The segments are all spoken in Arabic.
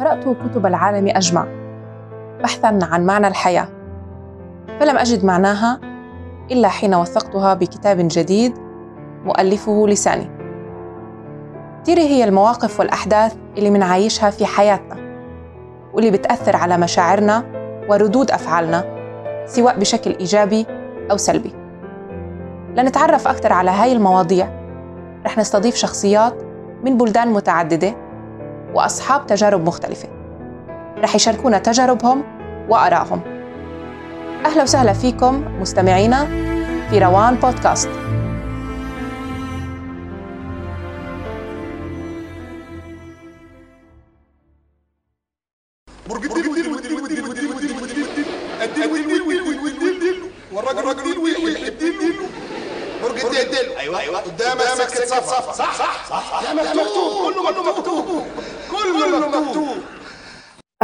قرأت كتب العالم أجمع بحثا عن معنى الحياة فلم أجد معناها إلا حين وثقتها بكتاب جديد مؤلفه لساني. كتير هي المواقف والأحداث اللي منعايشها في حياتنا واللي بتأثر على مشاعرنا وردود أفعالنا سواء بشكل إيجابي أو سلبي. لنتعرف أكثر على هاي المواضيع رح نستضيف شخصيات من بلدان متعددة وأصحاب تجارب مختلفة. رح يشاركونا تجاربهم وآرائهم. أهلا وسهلا فيكم مستمعينا في روان بودكاست.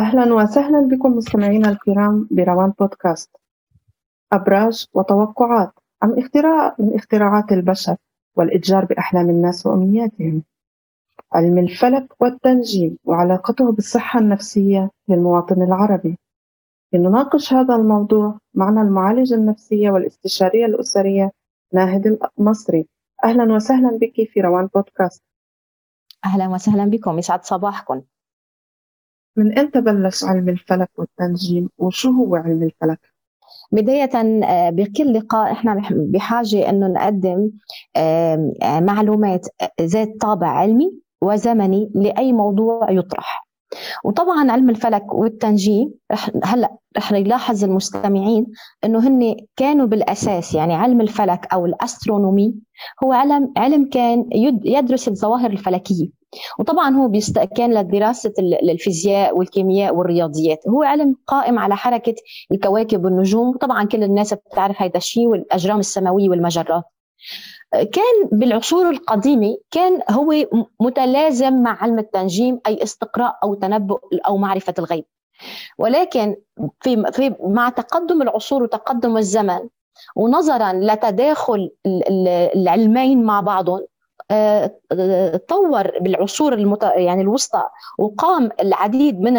أهلا وسهلا بكم مستمعينا الكرام بروان بودكاست. أبراج وتوقعات عن اختراع من اختراعات البشر والإتجار بأحلام الناس وأمنياتهم. علم الفلك والتنجيم وعلاقته بالصحة النفسية للمواطن العربي. لنناقش هذا الموضوع معنا المعالجة النفسية والاستشارية الأسرية ناهد المصري. أهلا وسهلا بك في روان بودكاست. أهلا وسهلا بكم. يسعد صباحكم. من أنت بلش علم الفلك والتنجيم وشو هو علم الفلك؟ بداية آه، بكل لقاء إحنا بحاجة إنه نقدم معلومات ذات طابع علمي وزمني لأي موضوع يطرح وطبعا علم الفلك والتنجيم رح هلأ رح يلاحظ المستمعين إنه هن كانوا بالأساس يعني علم الفلك أو الأسترونومي هو علم علم كان يدرس الظواهر الفلكية وطبعا هو بيست... كان لدراسه الفيزياء والكيمياء والرياضيات. هو علم قائم على حركة الكواكب والنجوم. وطبعا كل الناس بتعرف هذا الشيء والأجرام السماوية والمجرات. كان بالعصور القديمة كان هو متلازم مع علم التنجيم أي استقراء أو تنبؤ أو معرفة الغيب. ولكن في, في مع تقدم العصور وتقدم الزمن ونظرا لتداخل العلمين مع بعضهم طور بالعصور المت... يعني الوسطى وقام العديد من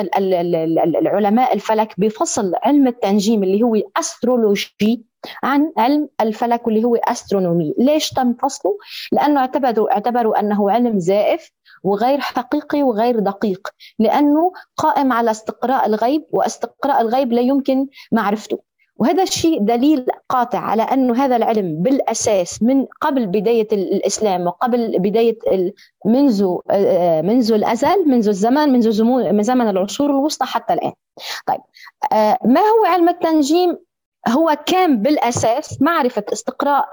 العلماء الفلك بفصل علم التنجيم اللي هو astrology عن علم الفلك اللي هو astronomy. ليش تم فصله؟ لأنه اعتبروا اعتبروا أنه علم زائف وغير حقيقي وغير دقيق لأنه قائم على استقراء الغيب واستقراء الغيب لا يمكن معرفته. وهذا الشيء دليل قاطع على أنه هذا العلم بالأساس من قبل بداية الإسلام وقبل بداية منذ منذ الأزل منذ الزمن منذ زمن العصور الوسطى حتى الآن. طيب ما هو علم التنجيم؟ هو كان بالأساس معرفة استقراء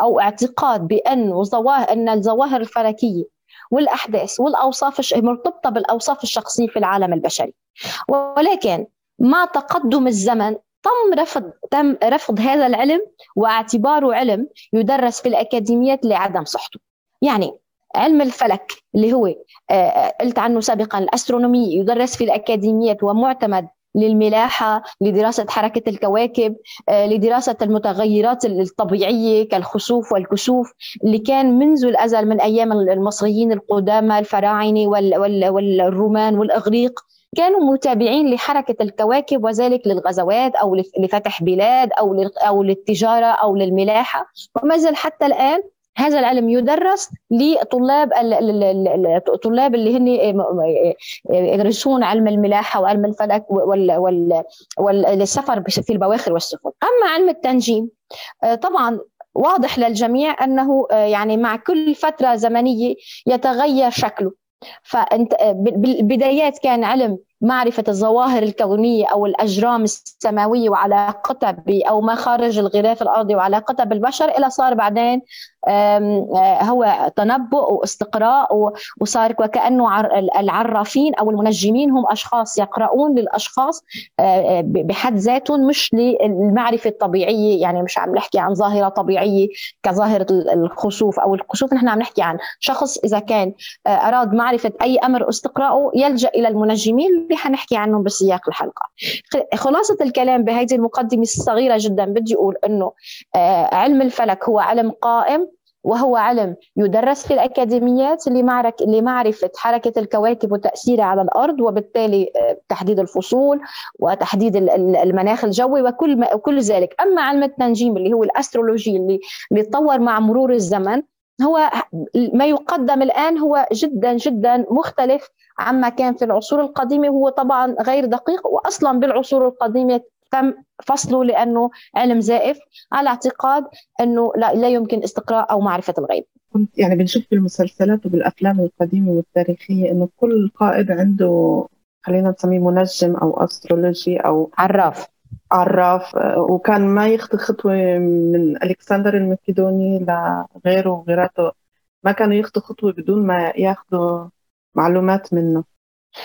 أو اعتقاد بانه ظواهر أن الظواهر الفلكية والأحداث والأوصاف مرتبطة بالأوصاف الشخصية في العالم البشري. ولكن مع تقدم الزمن تم رفض تم رفض هذا العلم واعتباره علم يدرس في الأكاديميات لعدم صحته. يعني علم الفلك اللي هو قلت عنه سابقا الأسترونومي يدرس في الأكاديميات ومعتمد للملاحة لدراسة حركة الكواكب لدراسة المتغيرات الطبيعية كالخسوف والكسوف اللي كان منذ الأزل من أيام المصريين القدامى الفراعنة والرومان والإغريق. كانوا متابعين لحركة الكواكب وذلك للغزوات أو لفتح بلاد أو أو للتجارة أو للملاحة. وما زال حتى الآن هذا العلم يدرس لطلاب الطلاب اللي هن يدرسون علم الملاحة وعلم الفلك والسفر في البواخر والسفن. أما علم التنجيم طبعا واضح للجميع أنه يعني مع كل فترة زمنية يتغير شكله. فأنت بالبدايات كان علم معرفة الظواهر الكونية أو الأجرام السماوية وعلاقتها أو ما خارج الغلاف الأرضي وعلاقتها بالبشر إلى صار بعدين آه، هو تنبؤ واستقراء وصار وكأنه العرافين أو المنجمين هم أشخاص يقرؤون للأشخاص آه، آه، بحد ذاتهم مش للمعرفة الطبيعية يعني مش عم نحكي عن ظاهرة طبيعية كظاهرة الخسوف أو الكسوف نحن عم نحكي عن شخص إذا كان أراد معرفة أي أمر استقراءه يلجأ إلى المنجمين اللي حنحكي عنهم بسياق الحلقة. خلاصة الكلام بهذه المقدمة الصغيرة جدا بدي أقول أنه علم الفلك هو علم قائم وهو علم يدرس في الأكاديميات لمعرفة حركة الكواكب وتأثيرها على الأرض وبالتالي آه، تحديد الفصول وتحديد المناخ الجوي وكل ما وكل ذلك. أما علم التنجيم اللي هو الأسترولوجي اللي اللي تطور مع مرور الزمن هو ما يقدم الآن هو جدا جدا مختلف عما كان في العصور القديمة وهو طبعا غير دقيق وأصلا بالعصور القديمة تم فصله لأنه علم زائف على اعتقاد أنه لا, لا يمكن استقراء أو معرفة الغيب. كنت يعني بنشوف بالمسلسلات وبالأفلام القديمة والتاريخية إنه كل قائد عنده خلينا نسميه منجم أو أسترولوجي أو عراف عراف وكان ما يخطي خطوة من ألكسندر المكيدوني لغيره وغيراته. ما كانوا يخطوا خطوة بدون ما ياخذوا معلومات منه.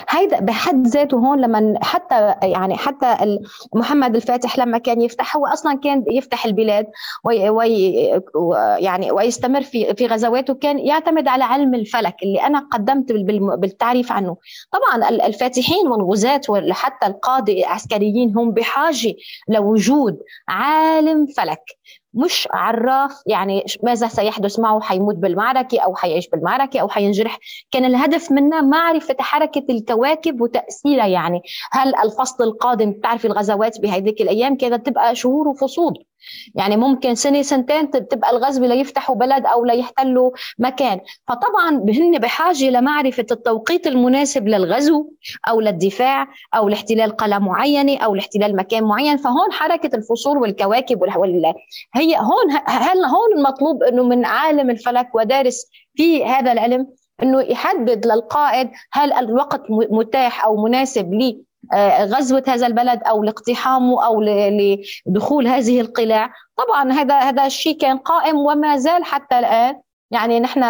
هيدا بحد ذاته هون لما حتى يعني حتى محمد الفاتح لما كان يفتح هو أصلا كان يفتح البلاد وي وي يعني ويستمر في في غزواته كان يعتمد على علم الفلك اللي أنا قدمت بالتعريف عنه. طبعا الفاتحين والغزاة وحتى القاده العسكريين هم بحاجة لوجود عالم فلك. مش عراف يعني ماذا سيحدث معه؟ حيموت بالمعركة أو حيعيش بالمعركة أو حينجرح. كان الهدف منها معرفة حركة الكواكب وتأثيرها. يعني هل الفصل القادم بتعرفي الغزوات بهذيك الأيام كانت تبقى شهور وفصول. يعني ممكن سنة سنتين تبقى الغزو ليفتحوا بلد أو ليحتلوا مكان. فطبعا هن بحاجة لمعرفة التوقيت المناسب للغزو أو للدفاع أو لاحتلال قلعة معينة أو لاحتلال مكان معين. فهون حركة الفصول والكواكب وال... هي هون هل هون المطلوب إنه من عالم الفلك ودارس في هذا العلم إنه يحدد للقائد هل الوقت متاح أو مناسب لي غزوه هذا البلد أو لاقتحامه أو لدخول هذه القلاع طبعا هذا هذا الشيء كان قائم وما زال حتى الآن. يعني نحن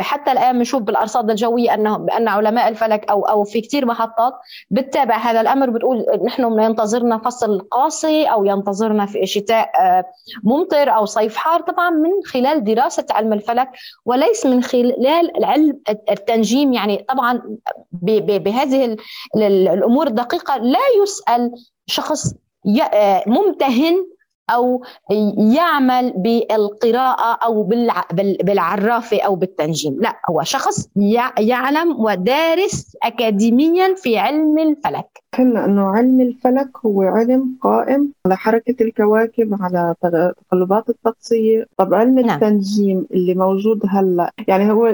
حتى الآن بنشوف بالأرصاد الجوية أنه بأن علماء الفلك أو أو في كثير محطات بتتابع هذا الأمر بتقول نحن ينتظرنا فصل قاسي أو ينتظرنا في شتاء آه، ممطر أو صيف حار. طبعا من خلال دراسة علم الفلك وليس من خلال علم التنجيم. يعني طبعا بهذه الأمور الدقيقة لا يسأل شخص آه، ممتهن أو يعمل بالقراءة أو بالعرافة أو بالتنجيم. لا هو شخص يعلم ودارس اكاديميا في علم الفلك. قلنا أنه علم الفلك هو علم قائم على حركة الكواكب على تقلبات الطقسية. طب علم نعم. التنجيم اللي موجود هلأ يعني هو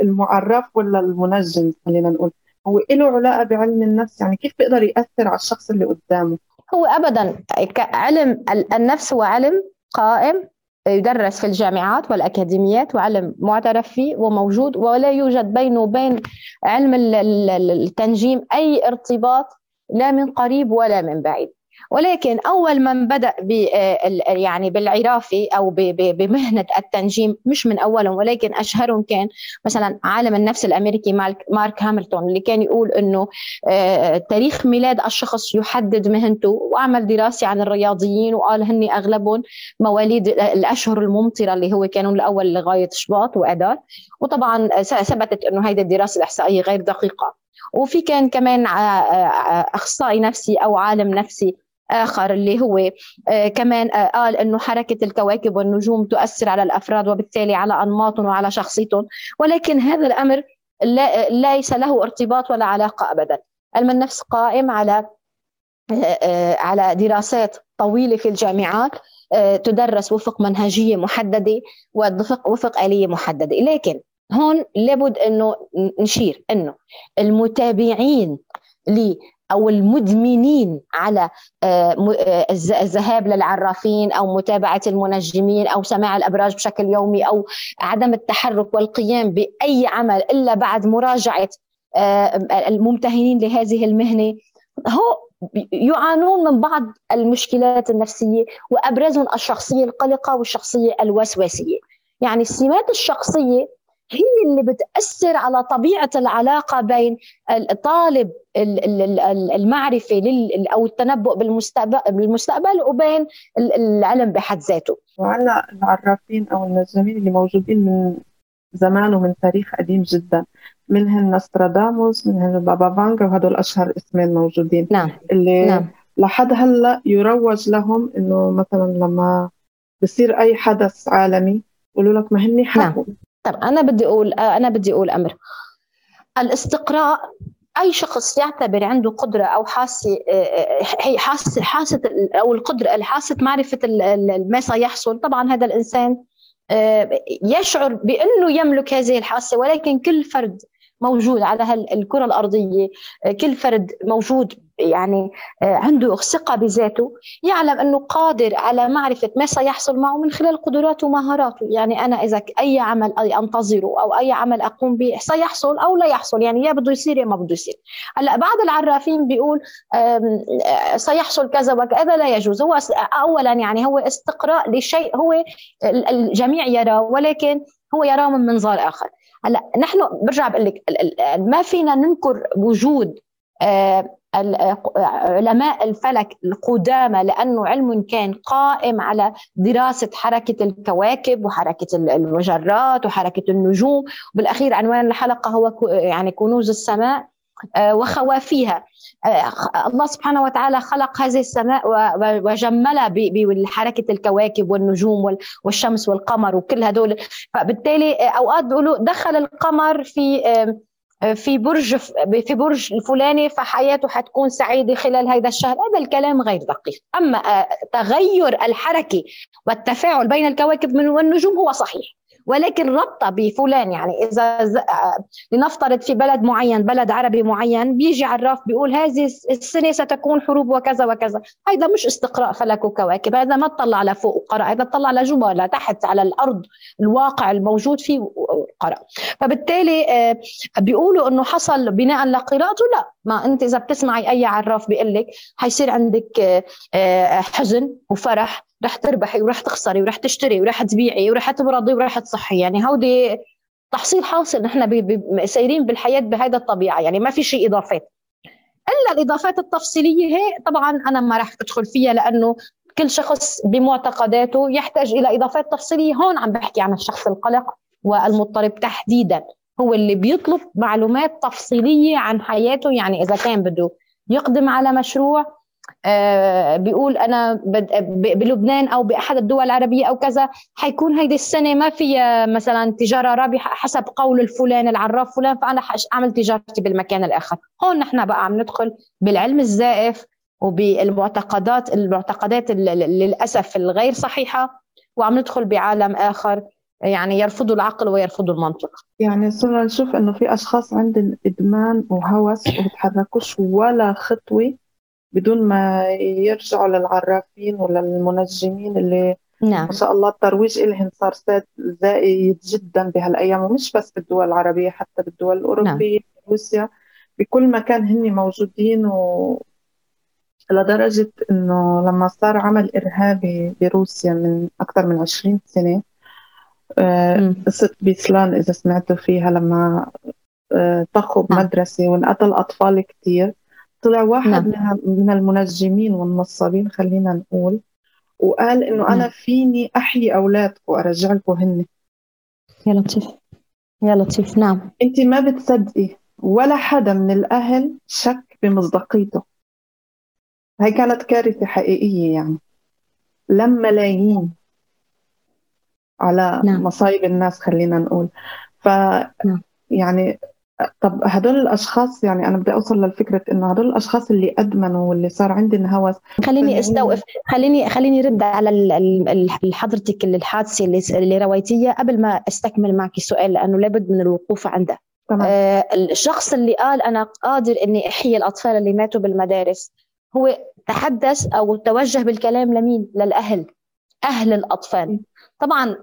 المعرف ولا المنجم خلينا نقول هو له علاقة بعلم النفس؟ يعني كيف بيقدر يأثر على الشخص اللي قدامه؟ هو ابدا علم النفس هو علم قائم يدرس في الجامعات والأكاديميات وعلم معترف فيه وموجود ولا يوجد بينه وبين علم التنجيم أي ارتباط لا من قريب ولا من بعيد. ولكن أول من بدأ يعني بالعرافه أو بمهنة التنجيم مش من أولهم ولكن أشهرهم كان مثلا عالم النفس الأمريكي مارك هاملتون اللي كان يقول إنه آه، تاريخ ميلاد الشخص يحدد مهنته وعمل دراسة عن الرياضيين وقال هني أغلبهم مواليد الأشهر الممطرة اللي هو كانوا الأول لغاية شباط واذار وطبعا ثبتت إنه هيدي الدراسة الإحصائية غير دقيقة. وفي كان كمان آه، آه، أخصائي نفسي أو عالم نفسي آخر اللي هو آه، كمان آه، قال أنه حركة الكواكب والنجوم تؤثر على الأفراد وبالتالي على أنماطهم وعلى شخصيتهم. ولكن هذا الأمر ليس له ارتباط ولا علاقة أبدا. علم النفس قائم على آه، على دراسات طويلة في الجامعات تدرس وفق منهجية محددة ووفق وفق آلية محددة. لكن هون لابد إنه نشير إنه المتابعين أو المدمنين على آه، آه، الذهاب للعرافين أو متابعة المنجمين أو سماع الأبراج بشكل يومي أو عدم التحرك والقيام بأي عمل إلا بعد مراجعة آه، الممتهنين لهذه المهنة. هو يعانون من بعض المشكلات النفسية وأبرزهم الشخصية القلقة والشخصية الوسواسية. يعني السمات الشخصية هي اللي بتأثر على طبيعة العلاقة بين الطالب المعرفه أو التنبؤ بالمستقبل وبين العلم بحد ذاته. وعلى العرافين أو النجمين اللي موجودين من زمان ومن تاريخ قديم جدا منهم نستراداموس منهم بابا فانجا وهدول أشهر اسمين موجودين نعم اللي نعم. لحد هلأ يروج لهم إنه مثلا لما بصير أي حدث عالمي يقولوا لك ما هن حقوا نعم. طب أنا بدي أقول أنا بدي أقول أمر. الاستقراء أي شخص يعتبر عنده قدرة أو حاسة هي حاسة حاسة أو القدرة الحاسه معرفة ما سيحصل. طبعا هذا الإنسان آه، يشعر بأنه يملك هذه الحاسة ولكن كل فرد موجود على الكرة الأرضية آه، كل فرد موجود يعني آه، عنده ثقة بذاته يعلم أنه قادر على معرفة ما سيحصل معه من خلال قدراته ومهاراته. يعني أنا إذا أي عمل أنتظره أو أي عمل أقوم به سيحصل أو لا يحصل يعني يا بده يصير يا ما بده يصير. هلأ بعض العرافين بيقول آه، سيحصل كذا وكذا لا يجوز. هو أولا يعني هو استقراء لشيء هو الجميع يراه ولكن هو يراه من منظار آخر. هلا نحن برجع بقول لك ما فينا ننكر وجود آه، علماء الفلك القدامى لأنه علم كان قائم على دراسة حركة الكواكب وحركة المجرات وحركة النجوم. بالاخير عنوان الحلقة هو يعني كنوز السماء. آه، وخوافيها آه، الله سبحانه وتعالى خلق هذه السماء وجملها بحركه الكواكب والنجوم والشمس والقمر وكل هدول فبالتالي أوقات بيقولوا دخل القمر في في برج في برج الفلاني فحياته حتكون سعيدة خلال هذا الشهر. هذا الكلام غير دقيق. أما آه، تغير الحركة والتفاعل بين الكواكب والنجوم هو صحيح. ولكن ربطه بفلان يعني إذا لنفترض في بلد معين بلد عربي معين بيجي عراف بيقول هذه السنة ستكون حروب وكذا وكذا. هذا مش استقراء فلك وكواكب هذا ما اطلع لفوق وقرأ هذا اطلع لجوا لتحت على الأرض الواقع الموجود فيه وقرأ. فبالتالي آه، بيقولوا إنه حصل بناء لقراءته لا. ما أنت إذا بتسمعي أي عراف بيقول لك حيصير عندك آه، آه، حزن وفرح رح تربحي ورح تخسري ورح تشتري ورح تبيعي ورح تمرضي ورح تصحي. يعني هودي تحصيل حاصل نحن سايرين بالحياة بهذا الطبيعة يعني ما في شيء إضافات. إلا الإضافات التفصيلية هي طبعا أنا ما راح أدخل فيها لأنه كل شخص بمعتقداته يحتاج إلى إضافات تفصيلية. هون عم بحكي عن الشخص القلق والمضطرب تحديدا. هو اللي بيطلب معلومات تفصيلية عن حياته يعني إذا كان بده يقدم على مشروع بيقول أنا بلبنان أو بأحد الدول العربية أو كذا حيكون هيدي السنة ما فيها مثلا تجارة رابحة حسب قول الفلان العراف فلان فأنا أعمل تجارتي بالمكان الآخر. هون نحن بقى عم ندخل بالعلم الزائف وبالمعتقدات المعتقدات للأسف الغير صحيحة وعم ندخل بعالم آخر يعني يرفضوا العقل ويرفضوا المنطق. يعني صرنا نشوف إنه في أشخاص عندهم إدمان وهوس وبتحركوش ولا خطوة بدون ما يرجعوا للعرافين ولا المنجمين اللي نعم. ما شاء الله الترويج إلهم صار زائد جدا بهالأيام ومش بس بالدول العربية حتى بالدول الأوروبية نعم. روسيا بكل مكان هن موجودين و لدرجة إنه لما صار عمل إرهابي بروسيا من أكثر من 20 سنة آه، قصة بيسلان إذا سمعتوا فيها لما آه، طخوا نعم. بمدرسة وانقتل أطفال كتير طلع واحد نعم. من المنجمين والنصابين خلينا نقول وقال إنه أنا نعم. فيني أحيي أولادكم وأرجع لكم هن يا لطيف يا لطيف نعم أنت ما بتصدقي ولا حدا من الأهل شك بمصداقيته هي كانت كارثة حقيقية يعني لم ملايين على نعم. مصايب الناس خلينا نقول ف نعم. يعني طب هدول الأشخاص يعني أنا بدي أوصل للفكرة إنه هدول الأشخاص اللي أدمنوا واللي صار عندهم هوس خليني أستوقف خليني خليني رد على حضرتك الحادثة اللي اللي رويتيها قبل ما أستكمل معك السؤال لأنه لابد من الوقوف عنده تمام. آه الشخص اللي قال أنا قادر إني أحيي الأطفال اللي ماتوا بالمدارس هو تحدث أو توجه بالكلام لمين؟ للأهل. أهل الأطفال. طبعا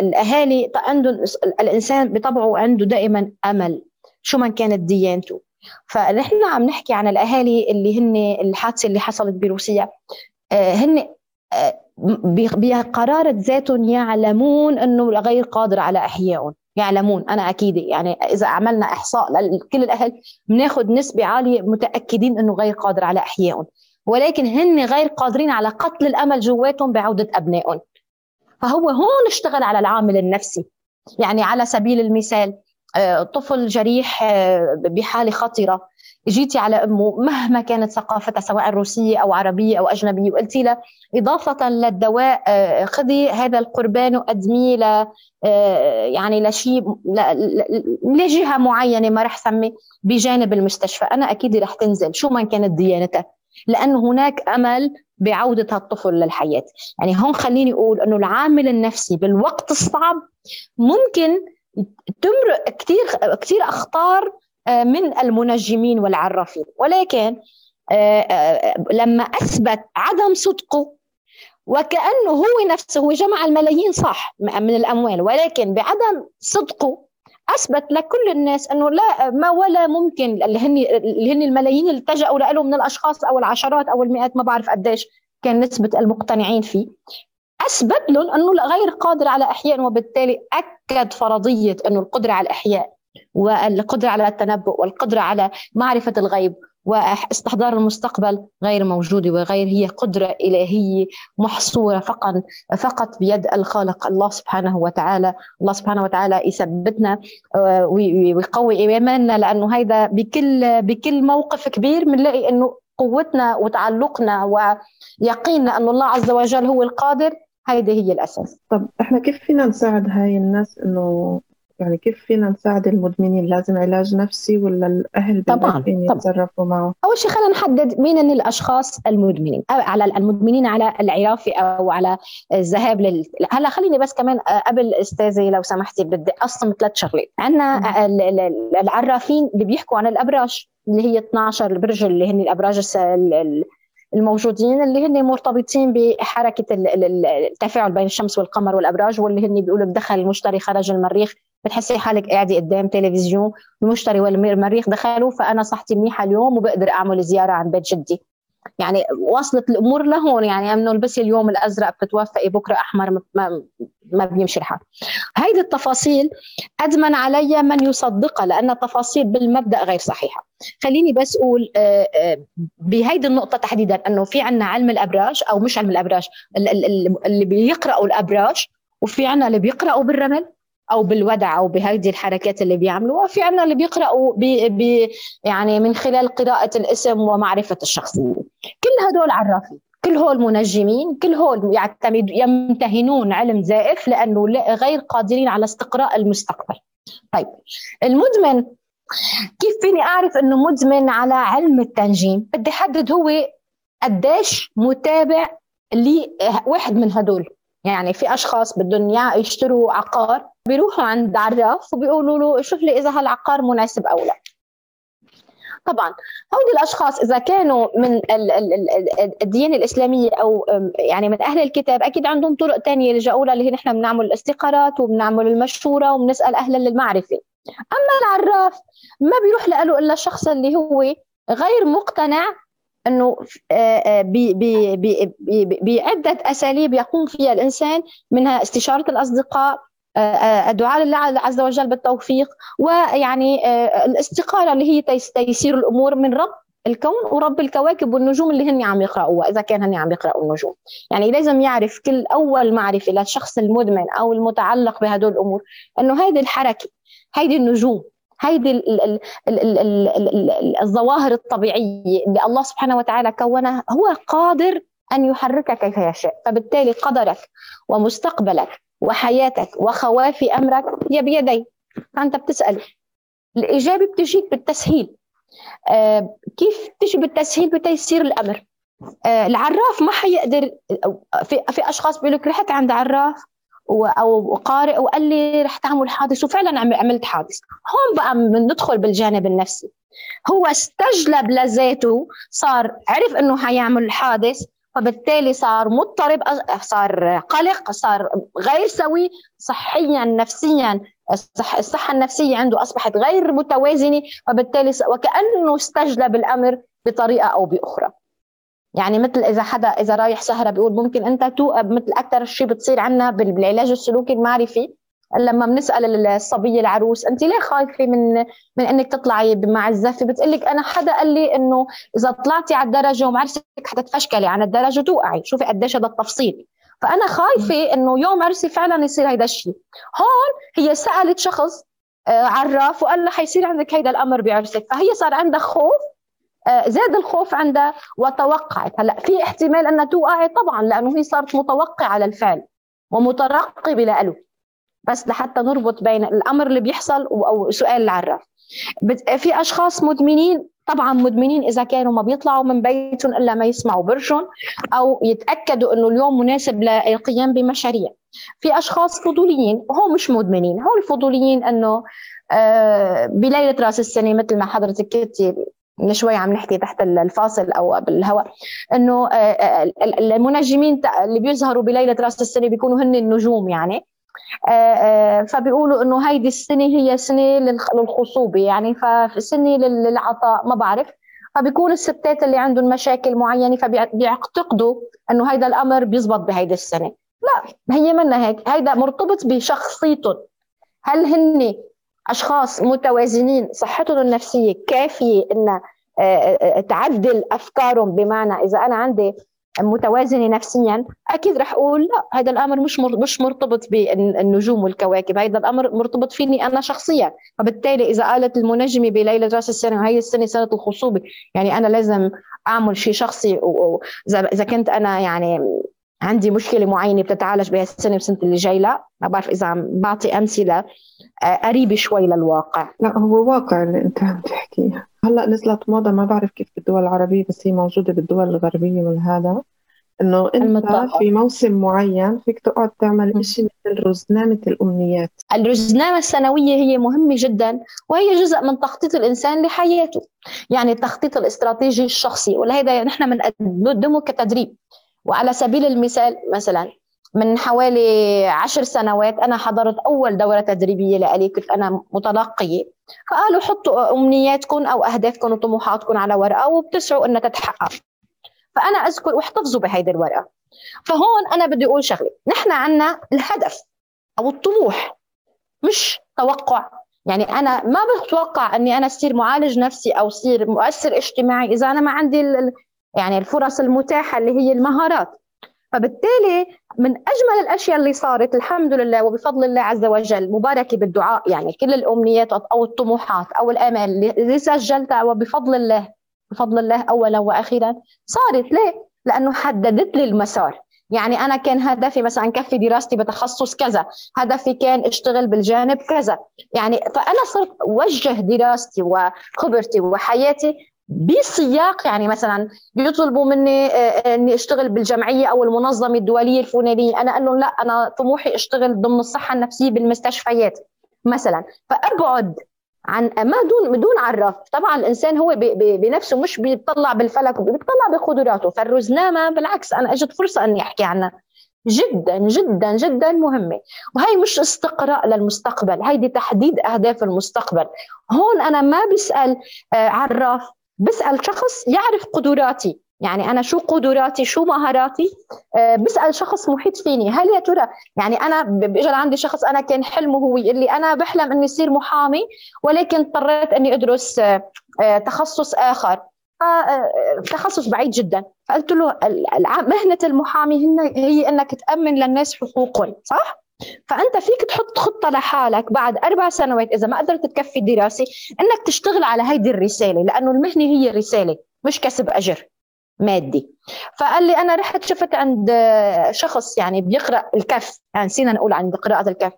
الأهالي عندهم الإنسان بطبعه عنده دائما أمل. شو ما كانت ديانته. فنحن عم نحكي عن الأهالي اللي هن الحادثة اللي حصلت بروسيا. آه، هن آه، بقرارة ذاتهم يعلمون إنه غير قادر على إحيائهم. يعلمون أنا أكيد يعني إذا عملنا إحصاء لكل الأهل بناخذ نسبة عالية متأكدين إنه غير قادر على إحيائهم. ولكن هن غير قادرين على قتل الأمل جواتهم بعودة أبنائهم. فهو هون اشتغل على العامل النفسي. يعني على سبيل المثال طفل جريح بحالة خطرة. جيتي على أمه مهما كانت ثقافتها سواء روسية أو عربية أو أجنبية وقلتي لها إضافة للدواء آه، خذي هذا القربان وقدميه ل آه، يعني لشيء لجهة معينة ما رح سمي بجانب المستشفى. أنا أكيد رح تنزل. شو ما كانت ديانتها؟ لأنه هناك أمل بعودة هالطفل للحياة. يعني هون خليني أقول إنه العامل النفسي بالوقت الصعب ممكن تمرق كثير كثير أخطار آه، من المنجمين والعرافين. ولكن آه، آه، لما أثبت عدم صدقه وكأنه هو نفسه هو جمع الملايين صح من الأموال ولكن بعدم صدقه أثبت لكل الناس أنه لا ما ولا ممكن اللي هن اللي هن الملايين اللي التجأوا له من الأشخاص أو العشرات أو المئات ما بعرف قديش كان نسبة المقتنعين فيه. أثبت لهم أنه غير قادر على إحياء وبالتالي أكد فرضية أنه القدرة على الإحياء والقدرة على التنبؤ والقدرة على معرفة الغيب واستحضار المستقبل غير موجودة وغير هي قدرة إلهية محصورة فقط فقط بيد الخالق الله سبحانه وتعالى. الله سبحانه وتعالى يثبتنا آه، ويقوي إيماننا لأنه هيدا بكل بكل موقف كبير بنلاقي أنه قوتنا وتعلقنا ويقيننا أن الله عز وجل هو القادر هيدي هي الأساس. طب إحنا كيف فينا نساعد هاي الناس إنه يعني كيف فينا نساعد المدمنين؟ لازم علاج نفسي ولا الأهل طبعا يتصرفوا معه؟ أول شيء خلينا نحدد مين الأشخاص المدمنين أو على المدمنين على العرافة أو على الذهاب لل. هلا خليني بس كمان قبل أستاذي لو سمحتي بدي أقسم ثلاث شغلات. عندنا العرافين اللي بيحكوا عن الأبراج اللي هي 12 البرج اللي هن الأبراج الموجودين اللي هن مرتبطين بحركة التفاعل بين الشمس والقمر والأبراج واللي هن بيقولوا دخل المشتري خرج المريخ. بتحسي حالك قاعدة قدام تلفزيون المشتري والمريخ دخلوا فأنا صحتي منيحة اليوم وبقدر أعمل زيارة عند بيت جدي. يعني وصلت الأمور لهون يعني أنه البسي اليوم الأزرق بتتوفقي بكرة أحمر ما, ما بيمشي الحال. هيدي التفاصيل أدمن علي من يصدقها لأن التفاصيل بالمبدأ غير صحيحة. خليني بس أقول آه، آه، بهيدي النقطة تحديدا أنه في عنا علم الأبراج أو مش علم الأبراج اللي بيقرأوا الأبراج وفي عنا اللي بيقرأوا بالرمل. أو بالودع أو بهذه الحركات اللي بيعملوها وفي عنا اللي بيقرأوا بي بي يعني من خلال قراءة الاسم ومعرفة الشخصيه كل هدول عرافين كل هول منجمين كل هول يعتمد يمتهنون علم زائف لأنه غير قادرين على استقراء المستقبل. طيب المدمن كيف فيني أعرف إنه مدمن على علم التنجيم؟ بدي أحدد هو قديش متابع لواحد من هدول. يعني في أشخاص بدهم يشتروا عقار بيروحوا عند عراف وبيقولوا له شوف لي إذا هالعقار مناسب أو لا. طبعا هؤلاء الأشخاص إذا كانوا من الديانة الإسلامية أو يعني من أهل الكتاب أكيد عندهم طرق ثانية يلجأوا لها اللي هي نحن بنعمل الاستخارات وبنعمل المشورة وبنسأل أهل المعرفه أما العراف ما بيروح له إلا الشخص اللي هو غير مقتنع أنه بعدة أساليب يقوم فيها الإنسان منها استشارة الأصدقاء الدعاء لله عز وجل بالتوفيق ويعني الاستقاره اللي هي تيسير الأمور من رب الكون ورب الكواكب والنجوم اللي هن عم يقرأوها إذا كان هن عم يقرأوا النجوم. يعني لازم يعرف كل أول معرفة للشخص المدمن أو المتعلق بهدول الأمور أنه هيدي الحركة هيدي النجوم هيدي ال ال ال ال ال ال الظواهر الطبيعية اللي الله سبحانه وتعالى كونها هو قادر أن يحركها كيف يشاء. فبالتالي قدرك ومستقبلك وحياتك وخوافي أمرك هي بيدي. فأنت بتسأل. الإجابة بتجيك بالتسهيل. آه كيف تجي بالتسهيل؟ بتيسير الأمر. آه العراف ما حيقدر في في أشخاص بيقول لك رحت عند عراف. أو قارئ وقال لي رح تعمل حادث وفعلا عملت حادث. هون بقى بندخل بالجانب النفسي. هو استجلب لذاته صار عرف إنه حيعمل حادث فبالتالي صار مضطرب صار قلق صار غير سوي صحيا نفسيا الصحة النفسية عنده أصبحت غير متوازنة وبالتالي وكأنه استجلب الأمر بطريقة أو بأخرى. يعني مثل إذا حدا إذا رايح سهره بيقول ممكن أنت توقب مثل أكثر شيء بتصير عنا بالعلاج السلوكي المعرفي. لما بنسأل الصبيه العروس أنت ليه خايفة من من إنك تطلعي مع الزفة؟ بتقول لك أنا حدا قال لي إنه إذا طلعتي على الدرجة ومعرستك حتتفشكلي عن الدرجة توقعي شوفي قديش هذا التفصيل. فأنا خايفة إنه يوم عرسي فعلا يصير هيدا الشيء هون هي سألت شخص عراف وقال لها حيصير عندك هيدا الأمر بعرسك. فهي صار عندها خوف آه، زاد الخوف عندها وتوقعت هلا في احتمال انها توقع طبعا لأنه هي صارت متوقعة على الفعل ومترقبة له بس لحتى نربط بين الأمر اللي بيحصل أو سؤال العراف. في أشخاص مدمنين طبعا مدمنين إذا كانوا ما بيطلعوا من بيتهم إلا ما يسمعوا برشهم أو يتأكدوا إنه اليوم مناسب للقيام بمشاريع. في أشخاص فضوليين وهو مش مدمنين. هو الفضوليين إنه آه، بليلة رأس السنة مثل ما حضرتك قلتي من شوي عم نحكي تحت الفاصل أو بالهواء إنه آه، آه، المنجمين اللي بيظهروا بليلة رأس السنة بيكونوا هن النجوم يعني. فبيقولوا إنه هيدي السنة هي سنة للخصوبة يعني فسنه للعطاء ما بعرف. فبيكون الستات اللي عندهم مشاكل معينة فبيعتقدوا إنه هيدا الأمر بيزبط بهيدي السنة. لا هي منا هيك هيدا مرتبط بشخصيتهم هل هن أشخاص متوازنين صحتهم النفسية كافية ان آه، آه، تعدل أفكارهم بمعنى إذا أنا عندي متوازنة نفسيا أكيد رح أقول لا هذا الأمر مش مش مرتبط بالنجوم والكواكب هذا الأمر مرتبط فيني أنا شخصيا. فبالتالي إذا قالت المنجمة بليله راس السنة وهي السنة سنة الخصوبة يعني أنا لازم أعمل شيء شخصي إذا كنت أنا يعني عندي مشكلة معينة بتتعالج بهالسنه السنة والسنة اللي جاي لا ما بعرف إذا عم بعطي أمثلة آه، قريبة شوي للواقع. لا هو واقع اللي أنت عم تحكيه. هلأ نزلت موضة ما بعرف كيف بالدول العربية بس هي موجودة بالدول الغربية والهذا إنه أنت المطلقة. في موسم معين فيك تقعد تعمل شيء مثل رزنامه الأمنيات. الرزنامه السنوية هي مهمة جدا وهي جزء من تخطيط الإنسان لحياته. يعني التخطيط الاستراتيجي الشخصي ولهذا نحن بنقدمه كتدريب. وعلى سبيل المثال مثلا من حوالي عشر سنوات أنا حضرت أول دورة تدريبية لألي كنت أنا متلقية. فقالوا حطوا أمنياتكم أو أهدافكم وطموحاتكم على ورقة وبتسعوا أنها تتحقق. فأنا أذكر واحتفظوا بهيدي الورقة. فهون أنا بدي أقول شغلة. نحن عنا الهدف أو الطموح مش توقع. يعني أنا ما بتوقع أني أنا أصير معالج نفسي أو أصير مؤثر اجتماعي إذا أنا ما عندي يعني الفرص المتاحة اللي هي المهارات. فبالتالي من أجمل الأشياء اللي صارت الحمد لله وبفضل الله عز وجل مباركة بالدعاء يعني كل الأمنيات أو الطموحات أو الامال اللي سجلتها وبفضل الله بفضل الله اولا وأخيرا صارت ليه؟ لأنه حددت لي المسار. يعني أنا كان هدفي مثلا كفي دراستي بتخصص كذا هدفي كان أشتغل بالجانب كذا. يعني فأنا صرت أوجه دراستي وخبرتي وحياتي بسياق يعني مثلا بيطلبوا مني آه، آه، إني أشتغل بالجمعية أو المنظمة الدولية الفلانية. أنا أقول لهم لا أنا طموحي أشتغل ضمن الصحة النفسية بالمستشفيات مثلا. فأبعد عن ما دون بدون عراف طبعا الإنسان هو بنفسه مش بيطلع بالفلك بيطلع بقدراته. فالرزنامه بالعكس أنا اجت فرصة إني أحكي عنها. جدا جدا جدا مهمة. وهي مش استقراء للمستقبل هيدي تحديد أهداف المستقبل. هون أنا ما بسأل آه، عراف بسال شخص يعرف قدراتي. يعني أنا شو قدراتي شو مهاراتي؟ أه بسال شخص محيط فيني. هل يا ترى يعني أنا بيجي عندي شخص أنا كان حلمه هو يقول لي أنا بحلم إني اصير محامي ولكن اضطريت إني أدرس أه, آه، تخصص آخر. آه، تخصص بعيد جدا. فقلت له مهنة المحامي هي إنك تأمن للناس حقوقهم صح؟ فأنت فيك تحط خطة لحالك بعد أربع سنوات إذا ما قدرت تكفي الدراسه إنك تشتغل على هيدي الرسالة لأنه المهنة هي رساله مش كسب أجر مادي. فقال لي أنا رحت شفت عند شخص يعني بيقرأ الكف يعني نسينا نقول عند قراءة الكف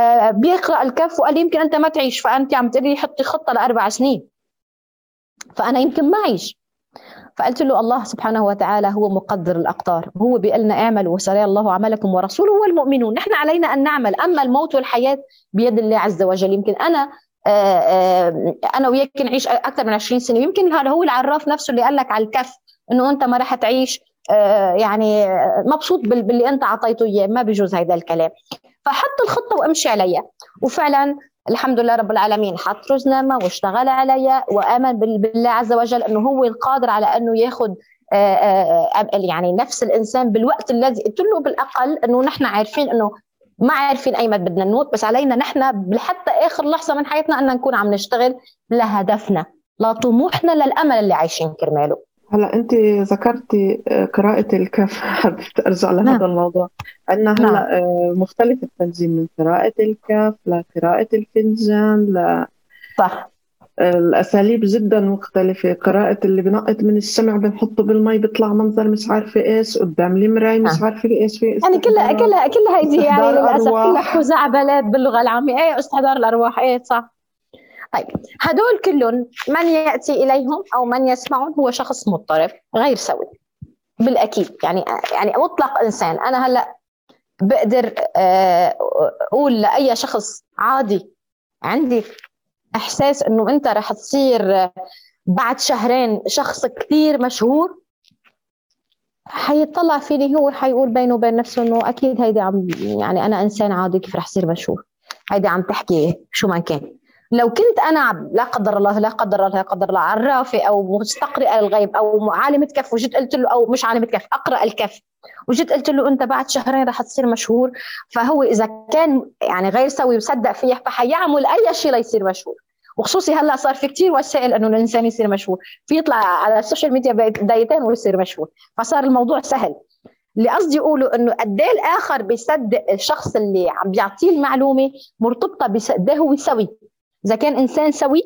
آه، بيقرأ الكف وقال لي يمكن أنت ما تعيش فأنت عم تقولي حطي خطة لأربع سنين. فأنا يمكن ما أعيش. فقلت له الله سبحانه وتعالى هو مقدر الأقدار. هو بيقول لنا اعملوا وسري الله عملكم ورسوله والمؤمنون. نحن علينا أن نعمل. أما الموت والحياة بيد الله عز وجل. يمكن أنا آه، آه، أنا وياك نعيش أكثر من 20 سنة. يمكن هذا هو العراف نفسه اللي قال لك على الكف إنه أنت ما راح تعيش آه، يعني مبسوط باللي أنت أعطيته إياه. ما بيجوز هذا الكلام. فحط الخطة وامشي عليها. وفعلا الحمد لله رب العالمين. حط رزنامه واشتغل عليها وآمن بالله عز وجل إنه هو القادر على إنه ياخذ آه، آه، آه، يعني نفس الإنسان بالوقت الذي قلت له بالأقل إنه نحن عارفين إنه ما عارفين أي متى بدنا نموت بس علينا نحن حتى آخر لحظة من حياتنا إن نكون عم نشتغل لهدفنا لطموحنا للامل اللي عايشين كرماله. هلا انت ذكرتي آه، قراءة الكف حبيت أرجع لهذا نعم. الموضوع عندنا نعم. هلا آه، مختلف التنجيم من قراءة الكف لقراءة الفنجان صح الأساليب جدا مختلفة قراءة اللي بنقط من الشمع بنحطه بالمي بيطلع منظر مش عارفة إيش قدام المراية مش نعم. عارفة إيش في يعني كلها. كلها كلها هيدي يعني استحضار أرواح. كلها خزعبلات باللغة العاميه إيه استحضار الأرواح إيه صح طيب هدول كلهم من يأتي إليهم أو من يسمعون هو شخص مضطرب غير سوي بالأكيد. يعني يعني مطلق إنسان. أنا هلأ بقدر آه، أقول لأي شخص عادي عندي إحساس إنه أنت رح تصير آه، بعد شهرين شخص كثير مشهور حيطلع فيني هو حيقول بينه وبين نفسه إنه أكيد هيدي عم يعني أنا إنسان عادي كيف رح صير مشهور؟ هيدي عم تحكي شو ما كان. لو كنت أنا لا قدر الله لا قدر الله لا قدر الله عرافه أو مستقرئه الغيب أو عالمه كف وجيت قلت له أو مش عالمه كف أقرأ الكف وجيت قلت له أنت بعد شهرين رح تصير مشهور فهو إذا كان يعني غير سوي وصدق فيه فحيعمل أي شيء ليصير مشهور. وخصوصي هلأ صار في كتير وسائل إنه الإنسان يصير مشهور. في يطلع على ال social media بدايتين ويصير مشهور. فصار الموضوع سهل. اللي قصدي أقوله إنه قد إيه الآخر بيصدق الشخص اللي عم بيعطيه المعلومة مرتبطة بقد هو سوي. إذا كان إنسان سوي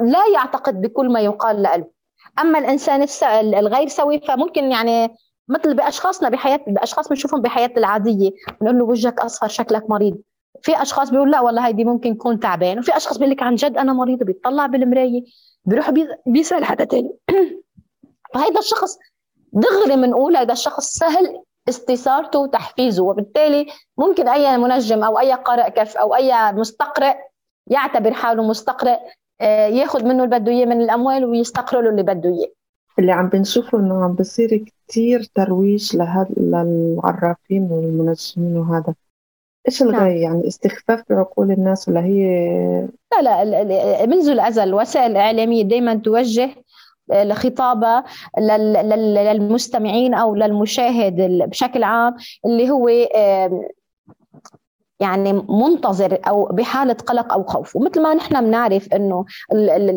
لا يعتقد بكل ما يقال له. أما الإنسان الس- الغير سوي فممكن يعني مثل بأشخاصنا بحياه بأشخاص بنشوفهم بحياتنا العادية بنقول له وجهك اصفر شكلك مريض. في أشخاص بيقول لا والله هيدي ممكن يكون تعبان وفي أشخاص بيقول لك عن جد أنا مريض بيطلع بالمراية بيروح بي- بيسأل حدا تاني. فهيدا الشخص دغري بنقول هيدا الشخص سهل استثارته وتحفيزه وبالتالي ممكن أي منجم أو أي قارئ كف أو أي مستقرئ يعتبر حاله مستقرئ آه، ياخذ منه اللي بده إياه من الأموال ويستقر له اللي بده إياه. اللي عم بنشوفه إنه عم بصير كتير ترويج لهذا للعرافين والمنجمين وهذا. إيش الغاية؟ يعني استخفاف بعقول الناس ولا هي؟ لا لا منذ الأزل الوسائل الاعلاميه دائما توجه آه، لل- لل- للمستمعين أو للمشاهد بشكل عام اللي هو يعني منتظر أو بحالة قلق أو خوف. ومثل ما نحن بنعرف إنه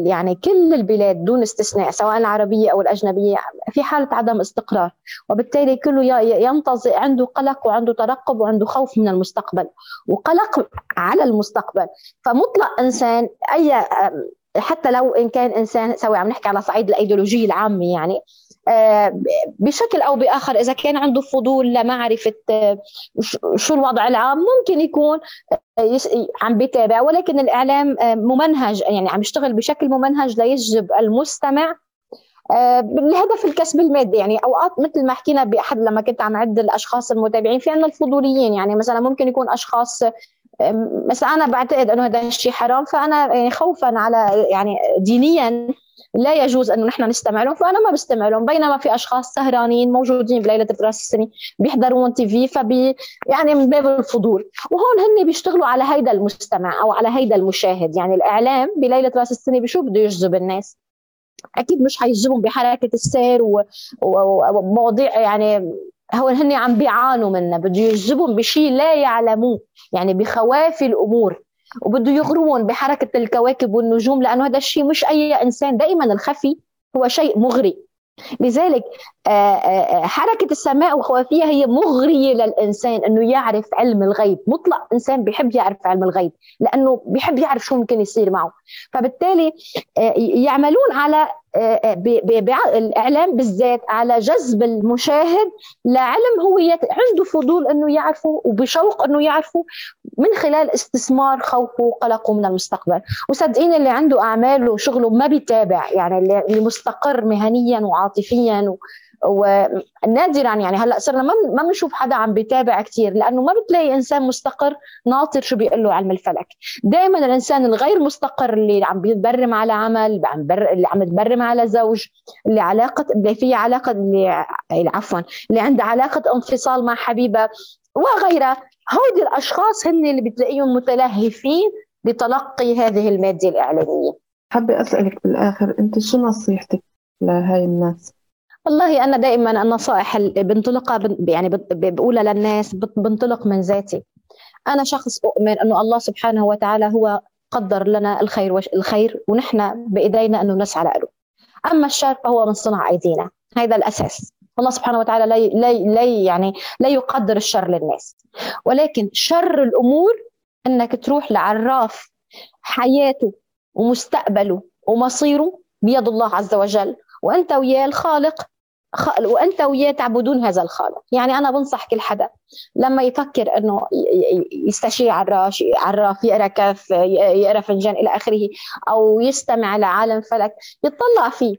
يعني كل البلاد دون استثناء سواء العربية أو الأجنبية في حالة عدم استقرار. وبالتالي كله ينتظر عنده قلق وعنده ترقب وعنده خوف من المستقبل. وقلق على المستقبل. فمطلق إنسان أي حتى لو إن كان إنسان سوي عم نحكي على صعيد الأيديولوجية العامة يعني بشكل أو بآخر إذا كان عنده فضول لمعرفة آه، شو الوضع العام ممكن يكون آه، عم بيتابع. ولكن الإعلام آه، ممنهج يعني عم يشتغل بشكل ممنهج ليجذب المستمع آه، لهدف الكسب المادي. يعني أوقات مثل ما حكينا بأحد لما كنت عم عد الأشخاص المتابعين في عندنا الفضوليين. يعني مثلا ممكن يكون أشخاص مثلا أنا بعتقد إنه هذا الشيء حرام فأنا يعني خوفا على يعني دينيا لا يجوز انه نحن نستمع لهم فأنا ما بستمع لهم بينما في أشخاص سهرانين موجودين بليله راس السنة بيحضرون تي في فبي يعني من باب الفضول. وهون هن بيشتغلوا على هيدا المستمع أو على هيدا المشاهد. يعني الإعلام بليلة راس السنة بشو بده يجذب الناس؟ أكيد مش حيجذبهم بحركة السير ومواضيع يعني هو هن عم بيعانوا منها. بده يجذبهم بشيء لا يعلموه. يعني بخوافي الأمور. وبده يغروهم بحركة الكواكب والنجوم لأنه هذا الشيء مش أي إنسان دائما الخفي هو شيء مغري. لذلك آه، آه، حركة السماء وخوافيها هي مغرية للإنسان أنه يعرف علم الغيب. مطلق إنسان بيحب يعرف علم الغيب لأنه بيحب يعرف شو ممكن يصير معه. فبالتالي آه، يعملون على آه، آه، الإعلام بالذات على جذب المشاهد لعلم هو عنده فضول أنه يعرفه وبشوق أنه يعرفه من خلال استثمار خوفه وقلقه من المستقبل. وصدقيني اللي عنده أعماله وشغله ما بيتابع يعني اللي مستقر مهنيا وعاطفيا و... ونادرا يعني هلأ صرنا ما بنشوف حدا عم بيتابع كثير لأنه ما بتلاقي إنسان مستقر ناطر شو بيقول له علم الفلك دائما الإنسان الغير مستقر اللي عم بيتبرم على عمل. اللي عم يتبرم على زوج اللي علاقه اللي فيها علاقه اللي عفوا اللي عنده علاقة انفصال مع حبيبة وغيرها هودي الأشخاص هن اللي بتلاقيهم متلهفين بتلقي هذه المادة الإعلامية حابة أسألك بالآخر أنت شو نصيحتك لهاي الناس؟ والله أنا دائما النصائح اللي بنطلقها بن- يعني بقولها للناس بنطلق من ذاتي. أنا شخص أؤمن أنه الله سبحانه وتعالى هو قدر لنا الخير وش الخير ونحن بإيدينا أنه نسعى له أما الشر فهو من صنع أيدينا. هذا الأساس. الله سبحانه وتعالى لا لا لا يعني لا يقدر الشر للناس. ولكن شر الأمور أنك تروح لعراف حياته ومستقبله ومصيره بيد الله عز وجل وأنت وياه الخالق وأنت وياه تعبدون هذا الخالق. يعني أنا بنصح كل حدا لما يفكر إنه يستشير عراف عراف يقرأ كف يقرأ فنجان إلى آخره أو يستمع لعالم فلك يطلع فيه.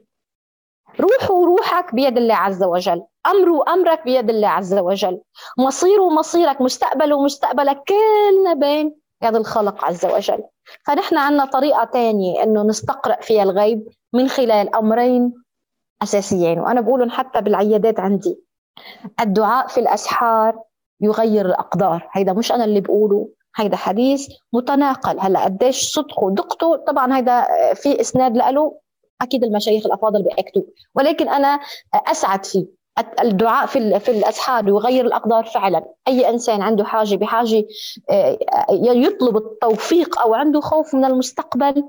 روحه روحك بيد الله عز وجل. أمره أمرك بيد الله عز وجل. مصيره مصيرك مستقبله مستقبلك كلنا بين يد الخالق عز وجل. فنحن عندنا طريقة تانية أنه نستقرأ فيها الغيب من خلال أمرين أساسيين وأنا بقولهم حتى بالعيادات عندي الدعاء في الأسحار يغير الأقدار. هيدا مش أنا اللي بقوله هيدا حديث متناقل. هلأ قديش صدقه دقته طبعا هيدا في إسناد له أكيد المشايخ الأفاضل بيأكدوا. ولكن أنا أسعد فيه. الدعاء في في الأسحار يغير الأقدار فعلا. أي إنسان عنده حاجة بحاجة آه، يطلب التوفيق أو عنده خوف من المستقبل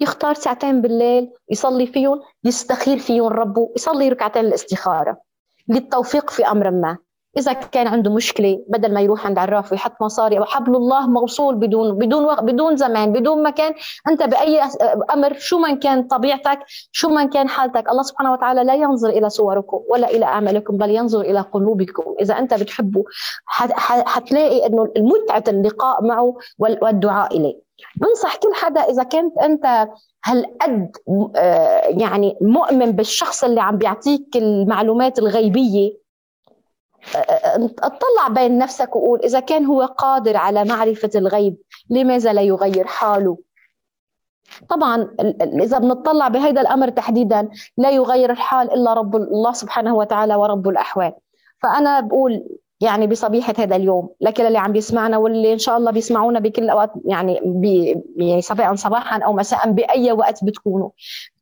يختار ساعتين بالليل يصلي فيهم يستخير فيهم ربه يصلي ركعتين الاستخاره للتوفيق في أمر ما. إذا كان عنده مشكلة بدل ما يروح عند عراف ويحط مصاري أو حبل الله موصول بدون بدون بدون زمان بدون مكان أنت بأي أمر شو من كان طبيعتك شو من كان حالتك الله سبحانه وتعالى لا ينظر إلى صوركم ولا إلى أعمالكم بل ينظر إلى قلوبكم. إذا أنت بتحبه حتلاقي إنه متعه اللقاء معه والدعاء إليه. بنصح كل حدا إذا كنت أنت هالقد آه، يعني مؤمن بالشخص اللي عم بيعطيك المعلومات الغيبية اطلع بين نفسك وقول إذا كان هو قادر على معرفة الغيب لماذا لا يغير حاله؟ طبعا إذا بنطلع بهذا الأمر تحديدا لا يغير الحال إلا رب الله سبحانه وتعالى ورب الأحوال. فأنا بقول يعني بصبيحة هذا اليوم. لكل اللي عم بيسمعنا واللي إن شاء الله بيسمعونا بكل الأوقات يعني بي يعني صباحا أو مساء بأي وقت بتكونوا.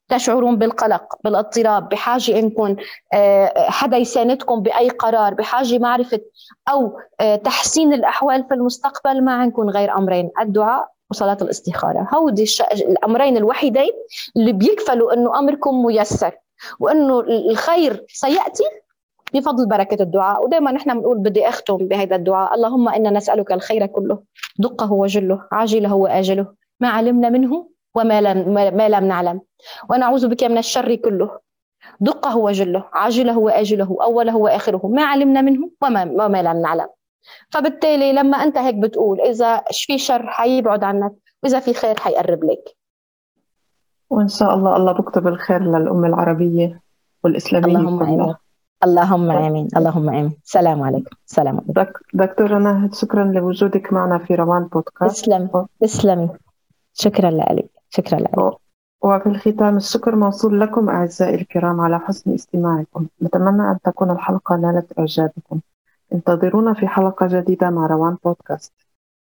تشعرون بالقلق بالاضطراب بحاجة أنكم آه، حدا يساندكم بأي قرار بحاجة معرفة أو آه، تحسين الأحوال في المستقبل ما عندكم غير أمرين الدعاء وصلاة الاستخارة. هودي الأمرين الوحيدين اللي بيكفلوا أنه أمركم ميسر وأنه الخير سيأتي بفضل بركة الدعاء. ودائما نحن بنقول بدي أختم بهذا الدعاء. اللهم إنا نسألك الخير كله. دقه وجله. عاجله وآجله. ما علمنا منه وما لم, ما لم نعلم. ونعوذ بك من الشر كله. دقه وجله. عاجله وآجله. أوله وآخره. ما علمنا منه وما, وما لم نعلم. فبالتالي لما أنت هيك بتقول إذا في شر حيبعد عنك وإذا في خير حيقرب لك. وإن شاء الله الله بكتب الخير للأمة العربية والإسلامية اللهم آمين. اللهم آمين اللهم آمين. السلام عليكم السلام عليكم. دك دكتورة ناهد شكرا لوجودك معنا في روان بودكاست. تسلمي تسلمي. شكرا لك شكرا لك. وفي الختام الشكر موصول لكم أعزائي الكرام على حسن استماعكم. نتمنى أن تكون الحلقة نالت إعجابكم. انتظرونا في حلقة جديدة مع روان بودكاست.